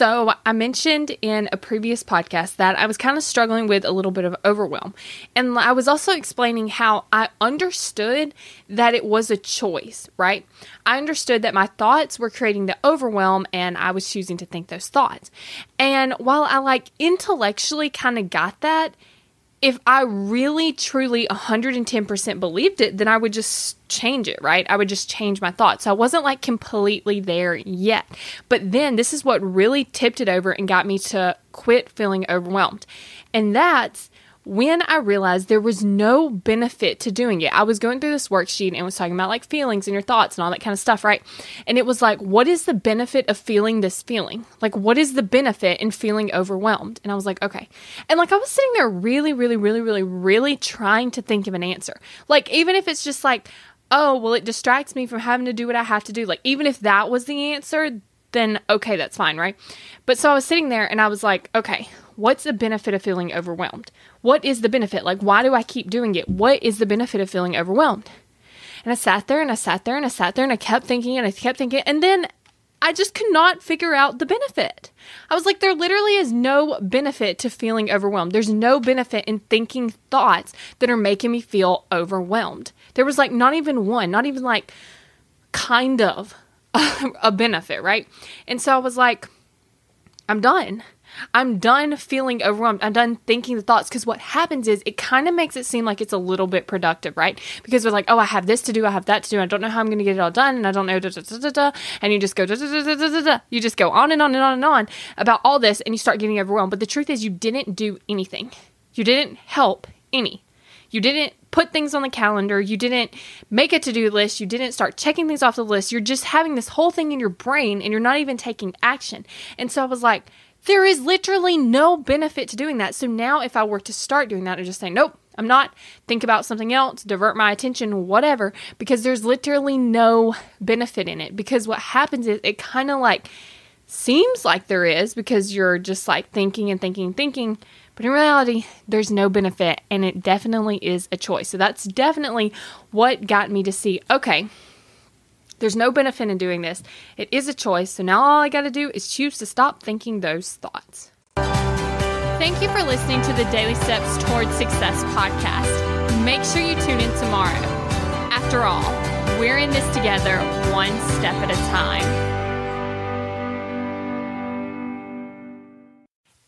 So, I mentioned in a previous podcast that I was kind of struggling with a little bit of overwhelm. And I was also explaining how I understood that it was a choice, right? I understood that my thoughts were creating the overwhelm and I was choosing to think those thoughts. And while I like intellectually kind of got that, if I really, truly 110% believed it, then I would just change it, right? I would just change my thoughts. So I wasn't like completely there yet. But then this is what really tipped it over and got me to quit feeling overwhelmed. And that's when I realized there was no benefit to doing it, I was going through this worksheet and was talking about like feelings and your thoughts and all that kind of stuff, right? And it was like, what is the benefit of feeling this feeling? Like, what is the benefit in feeling overwhelmed? And I was like, okay. And like, I was sitting there really, really, really, really, really trying to think of an answer. Like, even if it's just like, oh, well, it distracts me from having to do what I have to do. Like, even if that was the answer, then okay, that's fine, right? But so I was sitting there and I was like, okay, what's the benefit of feeling overwhelmed? What is the benefit? Like, why do I keep doing it? What is the benefit of feeling overwhelmed? And I sat there and I sat there and I sat there and I kept thinking and I kept thinking. And then I just could not figure out the benefit. I was like, there literally is no benefit to feeling overwhelmed. There's no benefit in thinking thoughts that are making me feel overwhelmed. There was like not even one, not even like kind of a benefit, right? And so I was like, I'm done. I'm done feeling overwhelmed. I'm done thinking the thoughts because what happens is it kind of makes it seem like it's a little bit productive, right? Because we're like, oh, I have this to do, I have that to do, I don't know how I'm going to get it all done, and I don't know, da, da, da, da, da, and you just go, da, da, da, da, da, da. you just go on and on and on and on about all this, and you start getting overwhelmed. But the truth is, you didn't do anything. You didn't help any. You didn't put things on the calendar. You didn't make a to do list. You didn't start checking things off the list. You're just having this whole thing in your brain and you're not even taking action. And so I was like, there is literally no benefit to doing that. So now, if I were to start doing that and just say, nope, I'm not, think about something else, divert my attention, whatever, because there's literally no benefit in it. Because what happens is it kind of like seems like there is because you're just like thinking and thinking and thinking. But in reality, there's no benefit and it definitely is a choice. So that's definitely what got me to see okay, there's no benefit in doing this. It is a choice, so now all I got to do is choose to stop thinking those thoughts. Thank you for listening to the Daily Steps Towards Success podcast. Make sure you tune in tomorrow. After all, we're in this together, one step at a time.